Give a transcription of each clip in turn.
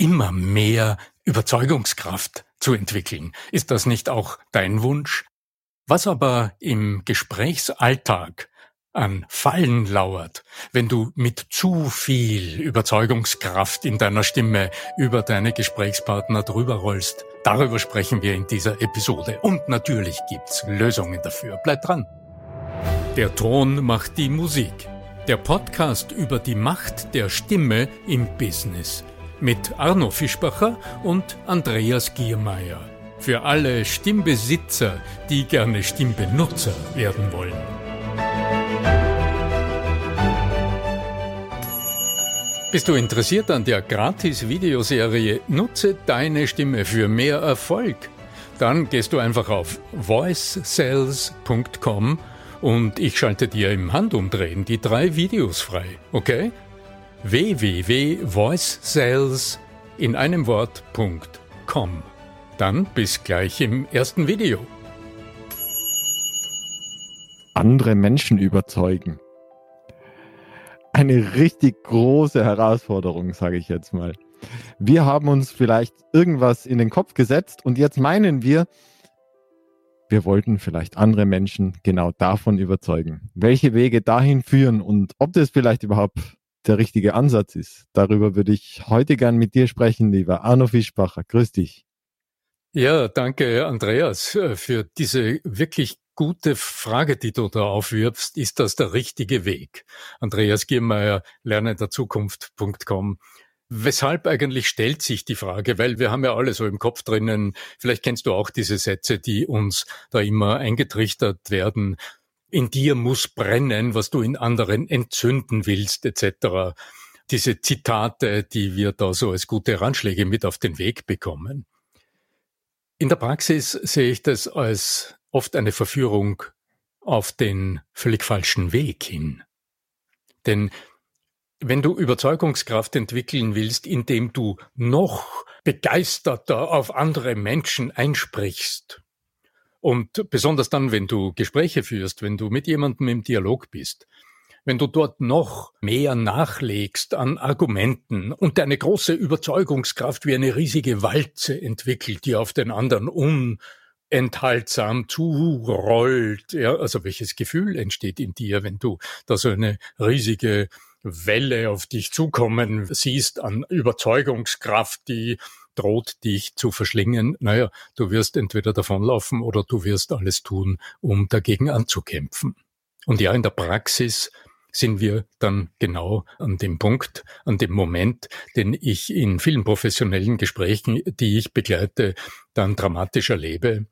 immer mehr Überzeugungskraft zu entwickeln. Ist das nicht auch dein Wunsch? Was aber im Gesprächsalltag an Fallen lauert, wenn du mit zu viel Überzeugungskraft in deiner Stimme über deine Gesprächspartner drüber rollst. Darüber sprechen wir in dieser Episode. Und natürlich gibt's Lösungen dafür. Bleib dran. Der Ton macht die Musik. Der Podcast über die Macht der Stimme im Business. Mit Arno Fischbacher und Andreas Giermeier. Für alle Stimmbesitzer, die gerne Stimmbenutzer werden wollen. Bist du interessiert an der Gratis-Videoserie Nutze deine Stimme für mehr Erfolg? Dann gehst du einfach auf voicesales.com und ich schalte dir im Handumdrehen die drei Videos frei, okay? www.voicesales in einem Wort.com. Dann bis gleich im ersten Video. Andere Menschen überzeugen eine richtig große Herausforderung, sage ich jetzt mal. Wir haben uns vielleicht irgendwas in den Kopf gesetzt und jetzt meinen wir, wir wollten vielleicht andere Menschen genau davon überzeugen. Welche Wege dahin führen und ob das vielleicht überhaupt der richtige Ansatz ist. Darüber würde ich heute gern mit dir sprechen, lieber Arno Fischbacher. Grüß dich. Ja, danke, Andreas, für diese wirklich gute Frage, die du da aufwirfst. Ist das der richtige Weg? Andreas Giermeier, lernenderzukunft.com. Weshalb eigentlich stellt sich die Frage? Weil wir haben ja alle so im Kopf drinnen, vielleicht kennst du auch diese Sätze, die uns da immer eingetrichtert werden. In dir muss brennen, was du in anderen entzünden willst, etc. Diese Zitate, die wir da so als gute Ratschläge mit auf den Weg bekommen. In der Praxis sehe ich das als oft eine Verführung auf den völlig falschen Weg hin. Denn wenn du Überzeugungskraft entwickeln willst, indem du noch begeisterter auf andere Menschen einsprichst, und besonders dann, wenn du Gespräche führst, wenn du mit jemandem im Dialog bist, wenn du dort noch mehr nachlegst an Argumenten und deine große Überzeugungskraft wie eine riesige Walze entwickelt, die auf den anderen un enthaltsam zurollt. Ja, also welches Gefühl entsteht in dir, wenn du da so eine riesige Welle auf dich zukommen siehst an Überzeugungskraft, die droht dich zu verschlingen. Naja, du wirst entweder davonlaufen oder du wirst alles tun, um dagegen anzukämpfen. Und ja, in der Praxis sind wir dann genau an dem Punkt, an dem Moment, den ich in vielen professionellen Gesprächen, die ich begleite, dann dramatisch erlebe,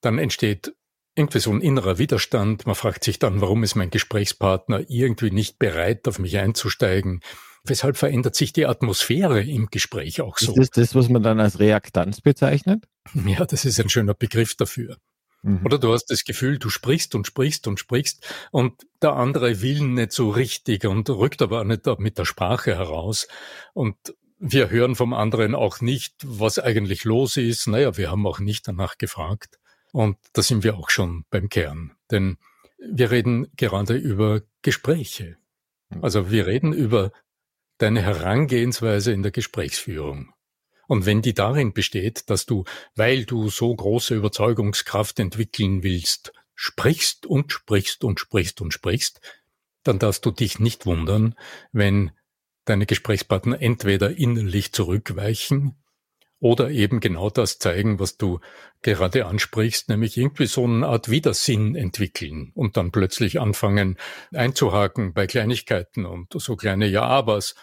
dann entsteht irgendwie so ein innerer Widerstand. Man fragt sich dann, warum ist mein Gesprächspartner irgendwie nicht bereit, auf mich einzusteigen? Weshalb verändert sich die Atmosphäre im Gespräch auch so? Ist das das, was man dann als Reaktanz bezeichnet? Ja, das ist ein schöner Begriff dafür. Mhm. Oder du hast das Gefühl, du sprichst und sprichst und sprichst und der andere will nicht so richtig und rückt aber nicht mit der Sprache heraus. Und wir hören vom anderen auch nicht, was eigentlich los ist. Naja, wir haben auch nicht danach gefragt. Und da sind wir auch schon beim Kern. Denn wir reden gerade über Gespräche. Also wir reden über deine Herangehensweise in der Gesprächsführung. Und wenn die darin besteht, dass du, weil du so große Überzeugungskraft entwickeln willst, sprichst und sprichst und sprichst und sprichst, dann darfst du dich nicht wundern, wenn deine Gesprächspartner entweder innerlich zurückweichen oder eben genau das zeigen, was du gerade ansprichst, nämlich irgendwie so eine Art Widersinn entwickeln und dann plötzlich anfangen einzuhaken bei Kleinigkeiten und so kleine Ja-Abers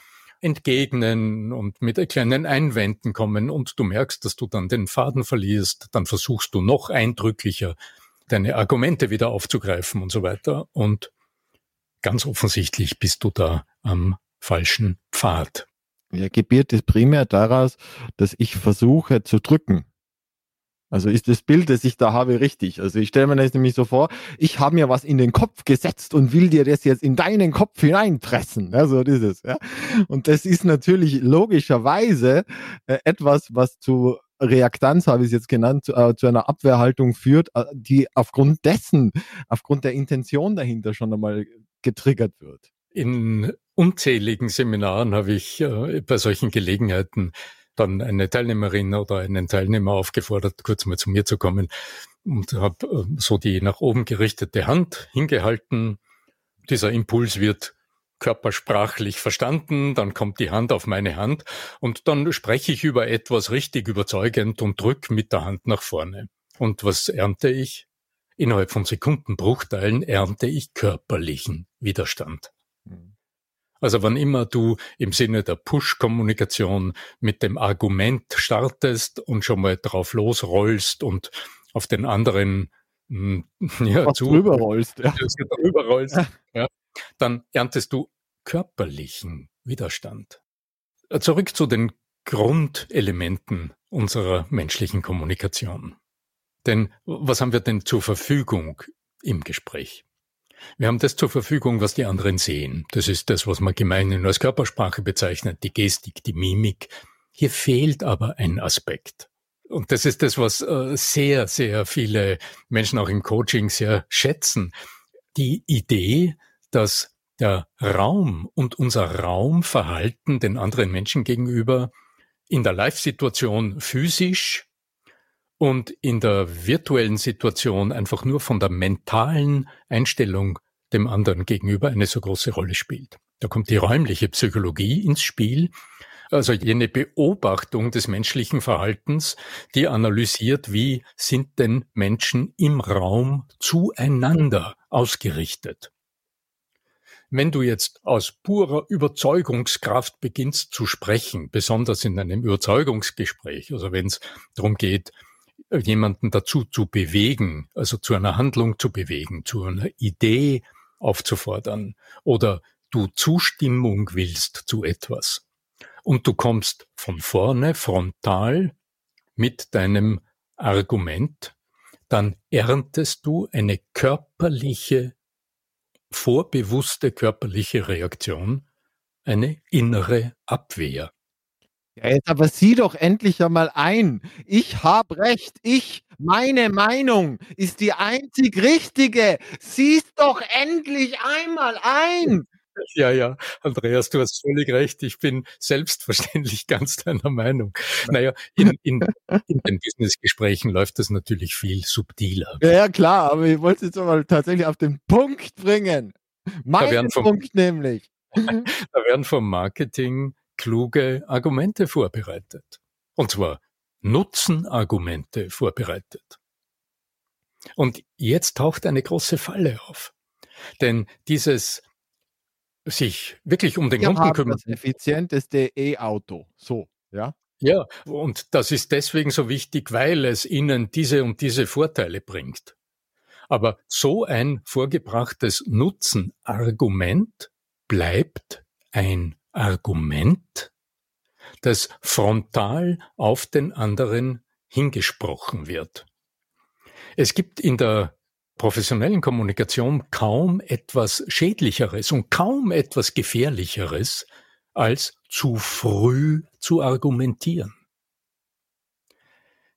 entgegnen und mit kleinen Einwänden kommen und du merkst, dass du dann den Faden verlierst, dann versuchst du noch eindrücklicher deine Argumente wieder aufzugreifen und so weiter und ganz offensichtlich bist du da am falschen Pfad. Ja, gebiert es primär daraus, dass ich versuche zu drücken. Also ist das Bild, das ich da habe, richtig. Also ich stelle mir das nämlich so vor, ich habe mir was in den Kopf gesetzt und will dir das jetzt in deinen Kopf hineinpressen. Ja, so ist es. Ja. Und das ist natürlich logischerweise äh, etwas, was zu Reaktanz, habe ich es jetzt genannt, zu, äh, zu einer Abwehrhaltung führt, äh, die aufgrund dessen, aufgrund der Intention dahinter schon einmal getriggert wird. In unzähligen Seminaren habe ich äh, bei solchen Gelegenheiten dann eine Teilnehmerin oder einen Teilnehmer aufgefordert, kurz mal zu mir zu kommen und habe äh, so die nach oben gerichtete Hand hingehalten. Dieser Impuls wird körpersprachlich verstanden, dann kommt die Hand auf meine Hand und dann spreche ich über etwas richtig überzeugend und drück mit der Hand nach vorne. Und was ernte ich? Innerhalb von Sekundenbruchteilen ernte ich körperlichen Widerstand. Also wann immer du im Sinne der Push-Kommunikation mit dem Argument startest und schon mal drauf losrollst und auf den anderen hm, ja, zu, drüber rollst, ja. drüber rollst ja, dann erntest du körperlichen Widerstand. Zurück zu den Grundelementen unserer menschlichen Kommunikation. Denn was haben wir denn zur Verfügung im Gespräch? Wir haben das zur Verfügung, was die anderen sehen. Das ist das, was man gemeinhin als Körpersprache bezeichnet, die Gestik, die Mimik. Hier fehlt aber ein Aspekt. Und das ist das, was äh, sehr, sehr viele Menschen auch im Coaching sehr schätzen. Die Idee, dass der Raum und unser Raumverhalten den anderen Menschen gegenüber in der Live-Situation physisch und in der virtuellen Situation einfach nur von der mentalen Einstellung dem anderen gegenüber eine so große Rolle spielt. Da kommt die räumliche Psychologie ins Spiel, also jene Beobachtung des menschlichen Verhaltens, die analysiert, wie sind denn Menschen im Raum zueinander ausgerichtet. Wenn du jetzt aus purer Überzeugungskraft beginnst zu sprechen, besonders in einem Überzeugungsgespräch, also wenn es darum geht, jemanden dazu zu bewegen, also zu einer Handlung zu bewegen, zu einer Idee aufzufordern oder du Zustimmung willst zu etwas und du kommst von vorne frontal mit deinem Argument, dann erntest du eine körperliche, vorbewusste körperliche Reaktion, eine innere Abwehr. Ja, jetzt aber sieh doch endlich einmal ein. Ich habe recht. Ich, meine Meinung ist die einzig richtige. Sieh's doch endlich einmal ein. Ja, ja, Andreas, du hast völlig recht. Ich bin selbstverständlich ganz deiner Meinung. Naja, in, in, in den Businessgesprächen läuft das natürlich viel subtiler. Ja, ja, klar, aber ich wollte es jetzt mal tatsächlich auf den Punkt bringen. Mein Punkt nämlich. Da werden vom Marketing kluge Argumente vorbereitet. Und zwar Nutzenargumente vorbereitet. Und jetzt taucht eine große Falle auf. Denn dieses sich wirklich um den Wir Kunden kümmern. Das effizienteste E-Auto. So, ja. Ja, und das ist deswegen so wichtig, weil es ihnen diese und diese Vorteile bringt. Aber so ein vorgebrachtes Nutzenargument bleibt ein Argument, das frontal auf den anderen hingesprochen wird. Es gibt in der professionellen Kommunikation kaum etwas Schädlicheres und kaum etwas Gefährlicheres, als zu früh zu argumentieren.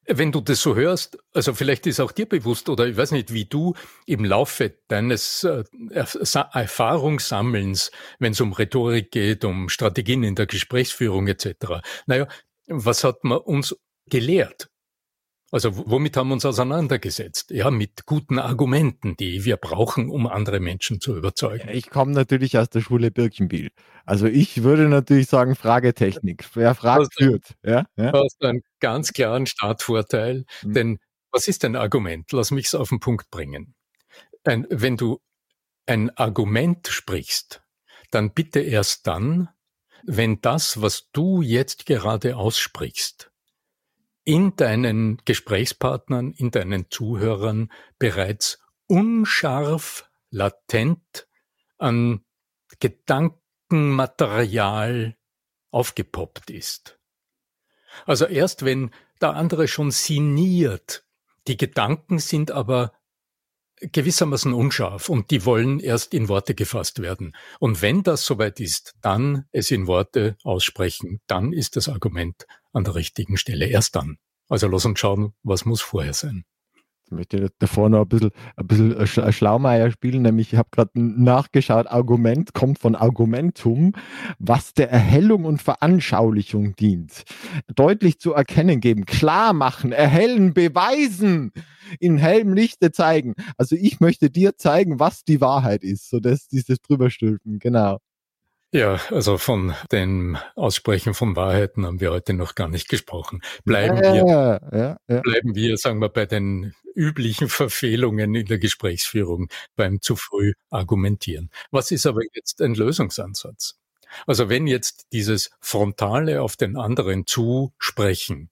Wenn du das so hörst, also vielleicht ist auch dir bewusst oder ich weiß nicht, wie du im Laufe deines äh, Erfahrungssammelns, wenn es um Rhetorik geht, um Strategien in der Gesprächsführung etc. Naja, was hat man uns gelehrt? Also womit haben wir uns auseinandergesetzt? Ja, mit guten Argumenten, die wir brauchen, um andere Menschen zu überzeugen. Ich komme natürlich aus der Schule Birkenbiel. Also ich würde natürlich sagen Fragetechnik. Wer fragt, führt. Ja, ja. Du hast einen ganz klaren Startvorteil. Mhm. Denn was ist ein Argument? Lass mich es auf den Punkt bringen. Ein, wenn du ein Argument sprichst, dann bitte erst dann, wenn das, was du jetzt gerade aussprichst, in deinen Gesprächspartnern, in deinen Zuhörern bereits unscharf, latent an Gedankenmaterial aufgepoppt ist. Also erst wenn der andere schon sinniert, die Gedanken sind aber gewissermaßen unscharf und die wollen erst in Worte gefasst werden. Und wenn das soweit ist, dann es in Worte aussprechen, dann ist das Argument an der richtigen Stelle. Erst dann. Also lass uns schauen, was muss vorher sein. möchte ich davor noch ein bisschen, ein bisschen Schlaumeier spielen, nämlich ich habe gerade nachgeschaut, Argument kommt von Argumentum, was der Erhellung und Veranschaulichung dient. Deutlich zu erkennen geben, klar machen, erhellen, beweisen, in hellem Lichte zeigen. Also ich möchte dir zeigen, was die Wahrheit ist, so dass dieses drüberstülpen, genau. Ja, also von dem Aussprechen von Wahrheiten haben wir heute noch gar nicht gesprochen. Bleiben ja, wir, ja, ja. bleiben wir, sagen wir, bei den üblichen Verfehlungen in der Gesprächsführung beim zu früh argumentieren. Was ist aber jetzt ein Lösungsansatz? Also wenn jetzt dieses frontale auf den anderen zusprechen,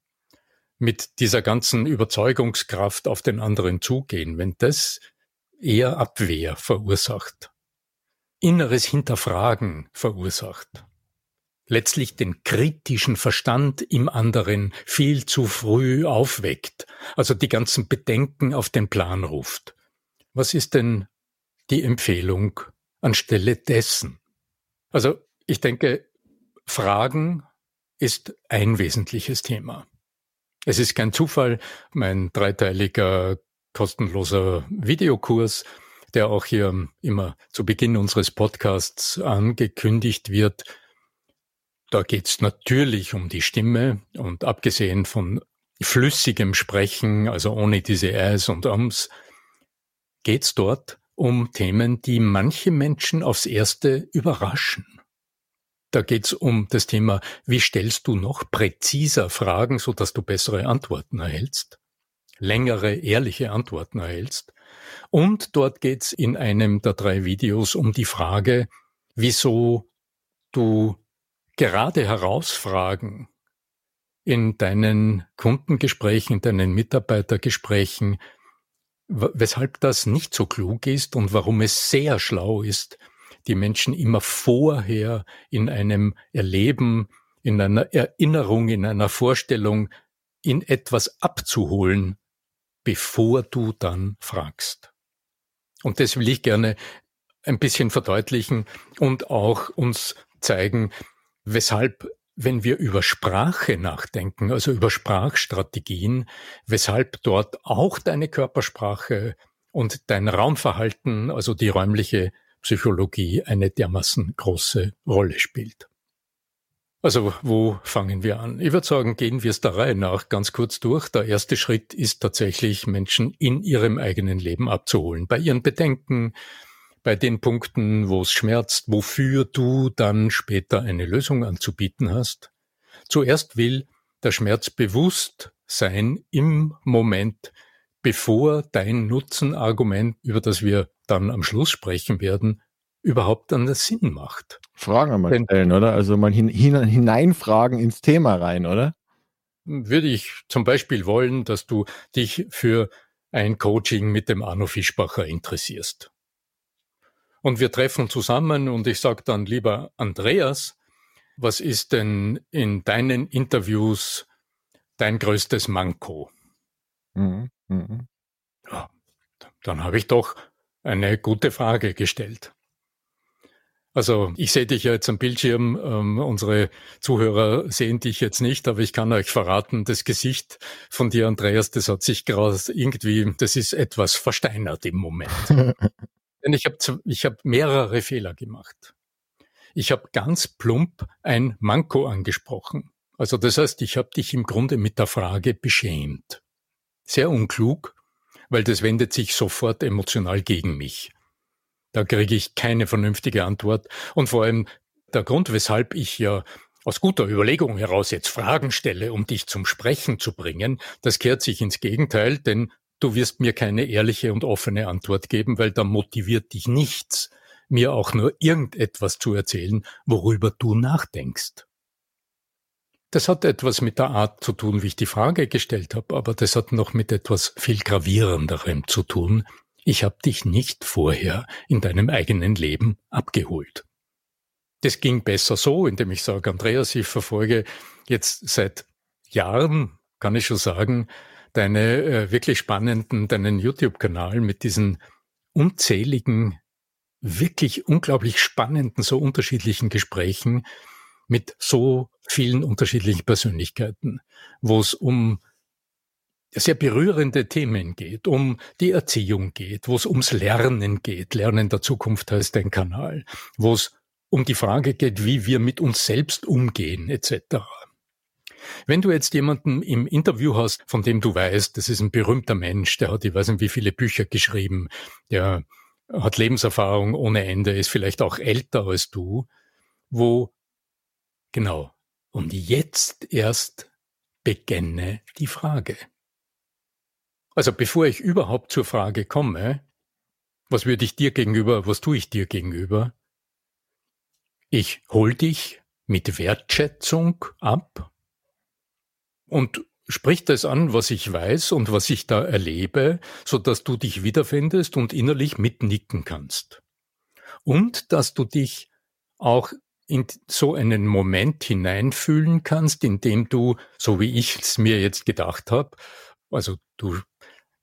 mit dieser ganzen Überzeugungskraft auf den anderen zugehen, wenn das eher Abwehr verursacht, inneres Hinterfragen verursacht. Letztlich den kritischen Verstand im anderen viel zu früh aufweckt, also die ganzen Bedenken auf den Plan ruft. Was ist denn die Empfehlung anstelle dessen? Also ich denke, Fragen ist ein wesentliches Thema. Es ist kein Zufall, mein dreiteiliger kostenloser Videokurs der auch hier immer zu Beginn unseres Podcasts angekündigt wird. Da geht es natürlich um die Stimme und abgesehen von flüssigem Sprechen, also ohne diese Äs und Ums, geht es dort um Themen, die manche Menschen aufs Erste überraschen. Da geht es um das Thema, wie stellst du noch präziser Fragen, so dass du bessere Antworten erhältst, längere, ehrliche Antworten erhältst. Und dort geht's in einem der drei Videos um die Frage, wieso du gerade Herausfragen in deinen Kundengesprächen, in deinen Mitarbeitergesprächen, weshalb das nicht so klug ist und warum es sehr schlau ist, die Menschen immer vorher in einem Erleben, in einer Erinnerung, in einer Vorstellung in etwas abzuholen, bevor du dann fragst. Und das will ich gerne ein bisschen verdeutlichen und auch uns zeigen, weshalb, wenn wir über Sprache nachdenken, also über Sprachstrategien, weshalb dort auch deine Körpersprache und dein Raumverhalten, also die räumliche Psychologie, eine dermaßen große Rolle spielt. Also wo fangen wir an? Ich würde sagen, gehen wir es der Reihe nach ganz kurz durch. Der erste Schritt ist tatsächlich, Menschen in ihrem eigenen Leben abzuholen. Bei ihren Bedenken, bei den Punkten, wo es schmerzt, wofür du dann später eine Lösung anzubieten hast. Zuerst will der Schmerz bewusst sein im Moment, bevor dein Nutzenargument, über das wir dann am Schluss sprechen werden, überhaupt dann Sinn macht. Fragen einmal stellen, oder? Also mal hin, hin, hineinfragen ins Thema rein, oder? Würde ich zum Beispiel wollen, dass du dich für ein Coaching mit dem Arno Fischbacher interessierst. Und wir treffen zusammen und ich sage dann lieber Andreas, was ist denn in deinen Interviews dein größtes Manko? Mhm. Mhm. Ja, dann habe ich doch eine gute Frage gestellt. Also ich sehe dich ja jetzt am Bildschirm, ähm, unsere Zuhörer sehen dich jetzt nicht, aber ich kann euch verraten, das Gesicht von dir, Andreas, das hat sich gerade irgendwie, das ist etwas versteinert im Moment. Denn ich habe ich hab mehrere Fehler gemacht. Ich habe ganz plump ein Manko angesprochen. Also das heißt, ich habe dich im Grunde mit der Frage beschämt. Sehr unklug, weil das wendet sich sofort emotional gegen mich. Da kriege ich keine vernünftige Antwort. Und vor allem der Grund, weshalb ich ja aus guter Überlegung heraus jetzt Fragen stelle, um dich zum Sprechen zu bringen, das kehrt sich ins Gegenteil, denn du wirst mir keine ehrliche und offene Antwort geben, weil da motiviert dich nichts, mir auch nur irgendetwas zu erzählen, worüber du nachdenkst. Das hat etwas mit der Art zu tun, wie ich die Frage gestellt habe, aber das hat noch mit etwas viel gravierenderem zu tun, ich habe dich nicht vorher in deinem eigenen Leben abgeholt. Das ging besser so, indem ich sage, Andreas, ich verfolge jetzt seit Jahren, kann ich schon sagen, deine äh, wirklich spannenden, deinen YouTube-Kanal mit diesen unzähligen, wirklich unglaublich spannenden, so unterschiedlichen Gesprächen mit so vielen unterschiedlichen Persönlichkeiten, wo es um sehr berührende Themen geht, um die Erziehung geht, wo es ums Lernen geht. Lernen der Zukunft heißt ein Kanal, wo es um die Frage geht, wie wir mit uns selbst umgehen, etc. Wenn du jetzt jemanden im Interview hast, von dem du weißt, das ist ein berühmter Mensch, der hat, ich weiß nicht, wie viele Bücher geschrieben, der hat Lebenserfahrung ohne Ende, ist vielleicht auch älter als du, wo, genau, und jetzt erst beginne die Frage. Also bevor ich überhaupt zur Frage komme, was würde ich dir gegenüber, was tue ich dir gegenüber? Ich hol dich mit Wertschätzung ab und sprich das an, was ich weiß und was ich da erlebe, so dass du dich wiederfindest und innerlich mitnicken kannst. Und dass du dich auch in so einen Moment hineinfühlen kannst, in dem du, so wie ich es mir jetzt gedacht habe, also du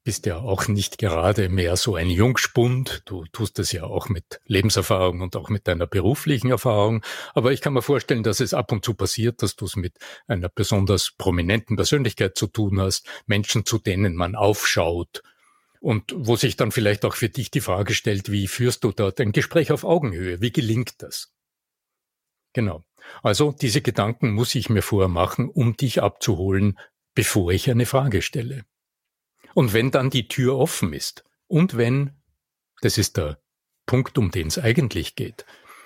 bist ja auch nicht gerade mehr so ein Jungspund. Du tust das ja auch mit Lebenserfahrung und auch mit deiner beruflichen Erfahrung. Aber ich kann mir vorstellen, dass es ab und zu passiert, dass du es mit einer besonders prominenten Persönlichkeit zu tun hast, Menschen, zu denen man aufschaut. Und wo sich dann vielleicht auch für dich die Frage stellt, wie führst du dort ein Gespräch auf Augenhöhe? Wie gelingt das? Genau. Also diese Gedanken muss ich mir vormachen, um dich abzuholen, bevor ich eine Frage stelle. Und wenn dann die Tür offen ist und wenn, das ist der Punkt, um den es eigentlich geht,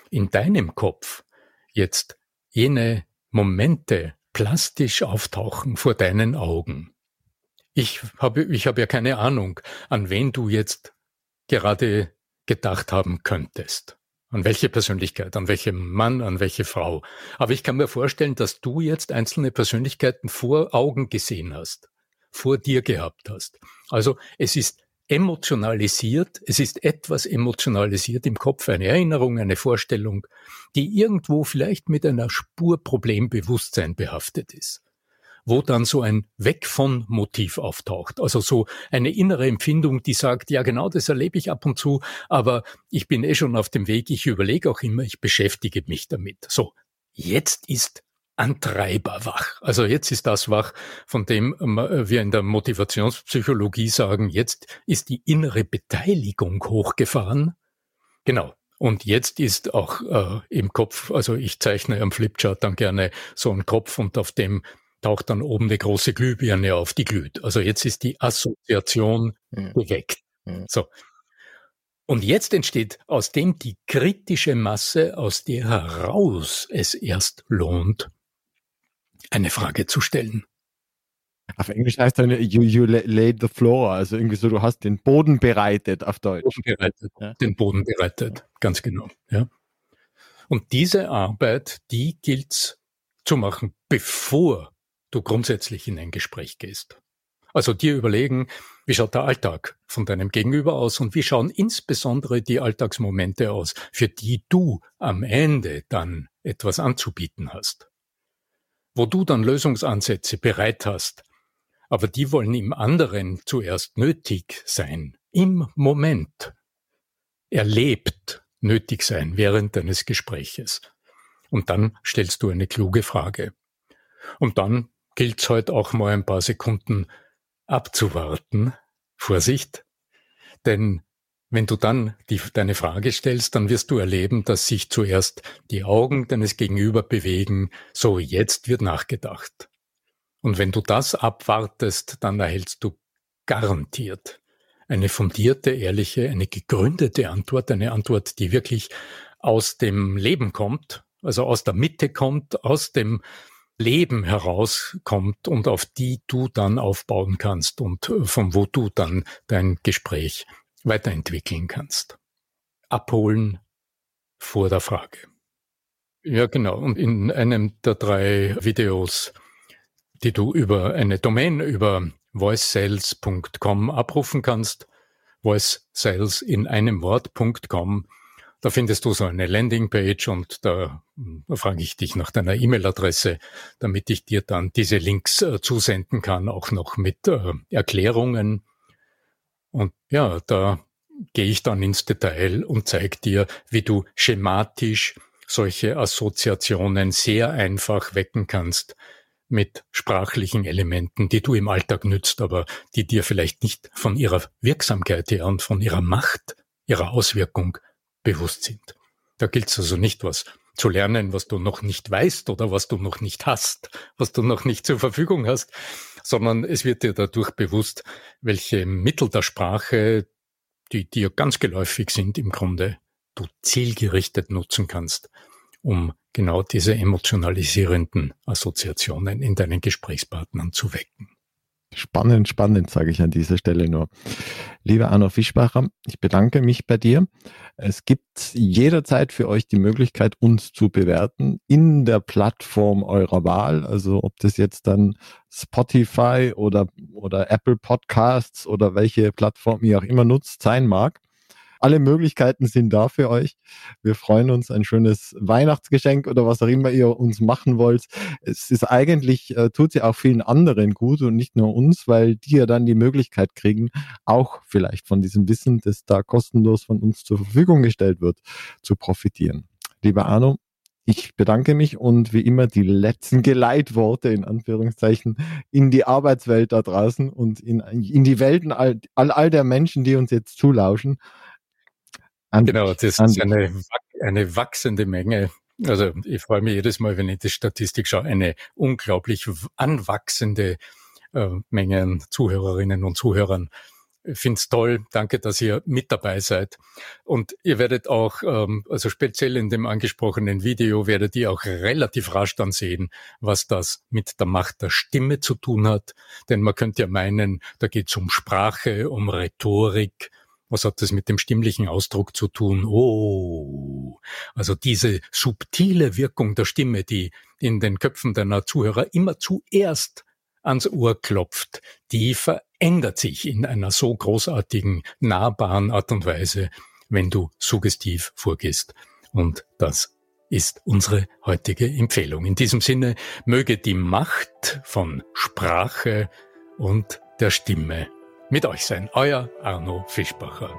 in deinem Kopf jetzt jene Momente plastisch auftauchen vor deinen Augen. Ich habe, ich habe ja keine Ahnung, an wen du jetzt gerade gedacht haben könntest. An welche Persönlichkeit, an welche Mann, an welche Frau. Aber ich kann mir vorstellen, dass du jetzt einzelne Persönlichkeiten vor Augen gesehen hast vor dir gehabt hast. Also es ist emotionalisiert, es ist etwas emotionalisiert im Kopf, eine Erinnerung, eine Vorstellung, die irgendwo vielleicht mit einer Spur Problembewusstsein behaftet ist wo dann so ein Weg von Motiv auftaucht. Also so eine innere Empfindung, die sagt, ja genau, das erlebe ich ab und zu, aber ich bin eh schon auf dem Weg, ich überlege auch immer, ich beschäftige mich damit. So, jetzt ist Antreiber wach. Also jetzt ist das wach, von dem äh, wir in der Motivationspsychologie sagen, jetzt ist die innere Beteiligung hochgefahren. Genau. Und jetzt ist auch äh, im Kopf, also ich zeichne am Flipchart dann gerne so einen Kopf und auf dem taucht dann oben eine große Glühbirne auf, die glüht. Also jetzt ist die Assoziation mhm. geweckt. Mhm. So. Und jetzt entsteht aus dem die kritische Masse, aus der heraus es erst lohnt, eine Frage zu stellen. Auf Englisch heißt dann you, you laid the floor, also irgendwie so, du hast den Boden bereitet auf Deutsch. Boden bereitet, ja. Den Boden bereitet, ganz genau. Ja. Und diese Arbeit, die gilt's zu machen, bevor du grundsätzlich in ein Gespräch gehst. Also dir überlegen, wie schaut der Alltag von deinem Gegenüber aus und wie schauen insbesondere die Alltagsmomente aus, für die du am Ende dann etwas anzubieten hast wo du dann Lösungsansätze bereit hast, aber die wollen im anderen zuerst nötig sein, im Moment, erlebt nötig sein während deines Gespräches. Und dann stellst du eine kluge Frage. Und dann gilt es heute auch mal ein paar Sekunden abzuwarten. Vorsicht, denn wenn du dann die, deine Frage stellst, dann wirst du erleben, dass sich zuerst die Augen deines Gegenüber bewegen, so jetzt wird nachgedacht. Und wenn du das abwartest, dann erhältst du garantiert eine fundierte, ehrliche, eine gegründete Antwort, eine Antwort, die wirklich aus dem Leben kommt, also aus der Mitte kommt, aus dem Leben herauskommt und auf die du dann aufbauen kannst und von wo du dann dein Gespräch weiterentwickeln kannst. Abholen vor der Frage. Ja, genau. Und in einem der drei Videos, die du über eine Domain über voicesales.com abrufen kannst, voicesales in einem Wort.com, da findest du so eine Landingpage und da, frage ich dich nach deiner E-Mail-Adresse, damit ich dir dann diese Links äh, zusenden kann, auch noch mit äh, Erklärungen und ja, da gehe ich dann ins Detail und zeige dir, wie du schematisch solche Assoziationen sehr einfach wecken kannst mit sprachlichen Elementen, die du im Alltag nützt, aber die dir vielleicht nicht von ihrer Wirksamkeit her und von ihrer Macht, ihrer Auswirkung bewusst sind. Da gilt es also nicht was zu lernen, was du noch nicht weißt oder was du noch nicht hast, was du noch nicht zur Verfügung hast, sondern es wird dir dadurch bewusst, welche Mittel der Sprache, die dir ganz geläufig sind im Grunde, du zielgerichtet nutzen kannst, um genau diese emotionalisierenden Assoziationen in deinen Gesprächspartnern zu wecken. Spannend, spannend, sage ich an dieser Stelle nur. Lieber Arno Fischbacher, ich bedanke mich bei dir. Es gibt jederzeit für euch die Möglichkeit, uns zu bewerten in der Plattform eurer Wahl. Also ob das jetzt dann Spotify oder, oder Apple Podcasts oder welche Plattform ihr auch immer nutzt sein mag. Alle Möglichkeiten sind da für euch. Wir freuen uns ein schönes Weihnachtsgeschenk oder was auch immer ihr uns machen wollt. Es ist eigentlich, äh, tut sie auch vielen anderen gut und nicht nur uns, weil die ja dann die Möglichkeit kriegen, auch vielleicht von diesem Wissen, das da kostenlos von uns zur Verfügung gestellt wird, zu profitieren. Lieber Arno, ich bedanke mich und wie immer die letzten Geleitworte in Anführungszeichen in die Arbeitswelt da draußen und in, in die Welten all, all, all der Menschen, die uns jetzt zulauschen. An genau, das ist eine, eine wachsende Menge. Also ich freue mich jedes Mal, wenn ich die Statistik schaue, eine unglaublich anwachsende äh, Menge an Zuhörerinnen und Zuhörern. Ich finde es toll. Danke, dass ihr mit dabei seid. Und ihr werdet auch, ähm, also speziell in dem angesprochenen Video, werdet ihr auch relativ rasch dann sehen, was das mit der Macht der Stimme zu tun hat. Denn man könnte ja meinen, da geht es um Sprache, um Rhetorik, was hat das mit dem stimmlichen Ausdruck zu tun? Oh, also diese subtile Wirkung der Stimme, die in den Köpfen deiner Zuhörer immer zuerst ans Ohr klopft, die verändert sich in einer so großartigen, nahbaren Art und Weise, wenn du suggestiv vorgehst. Und das ist unsere heutige Empfehlung. In diesem Sinne möge die Macht von Sprache und der Stimme mit euch sein. Euer Arno Fischbacher.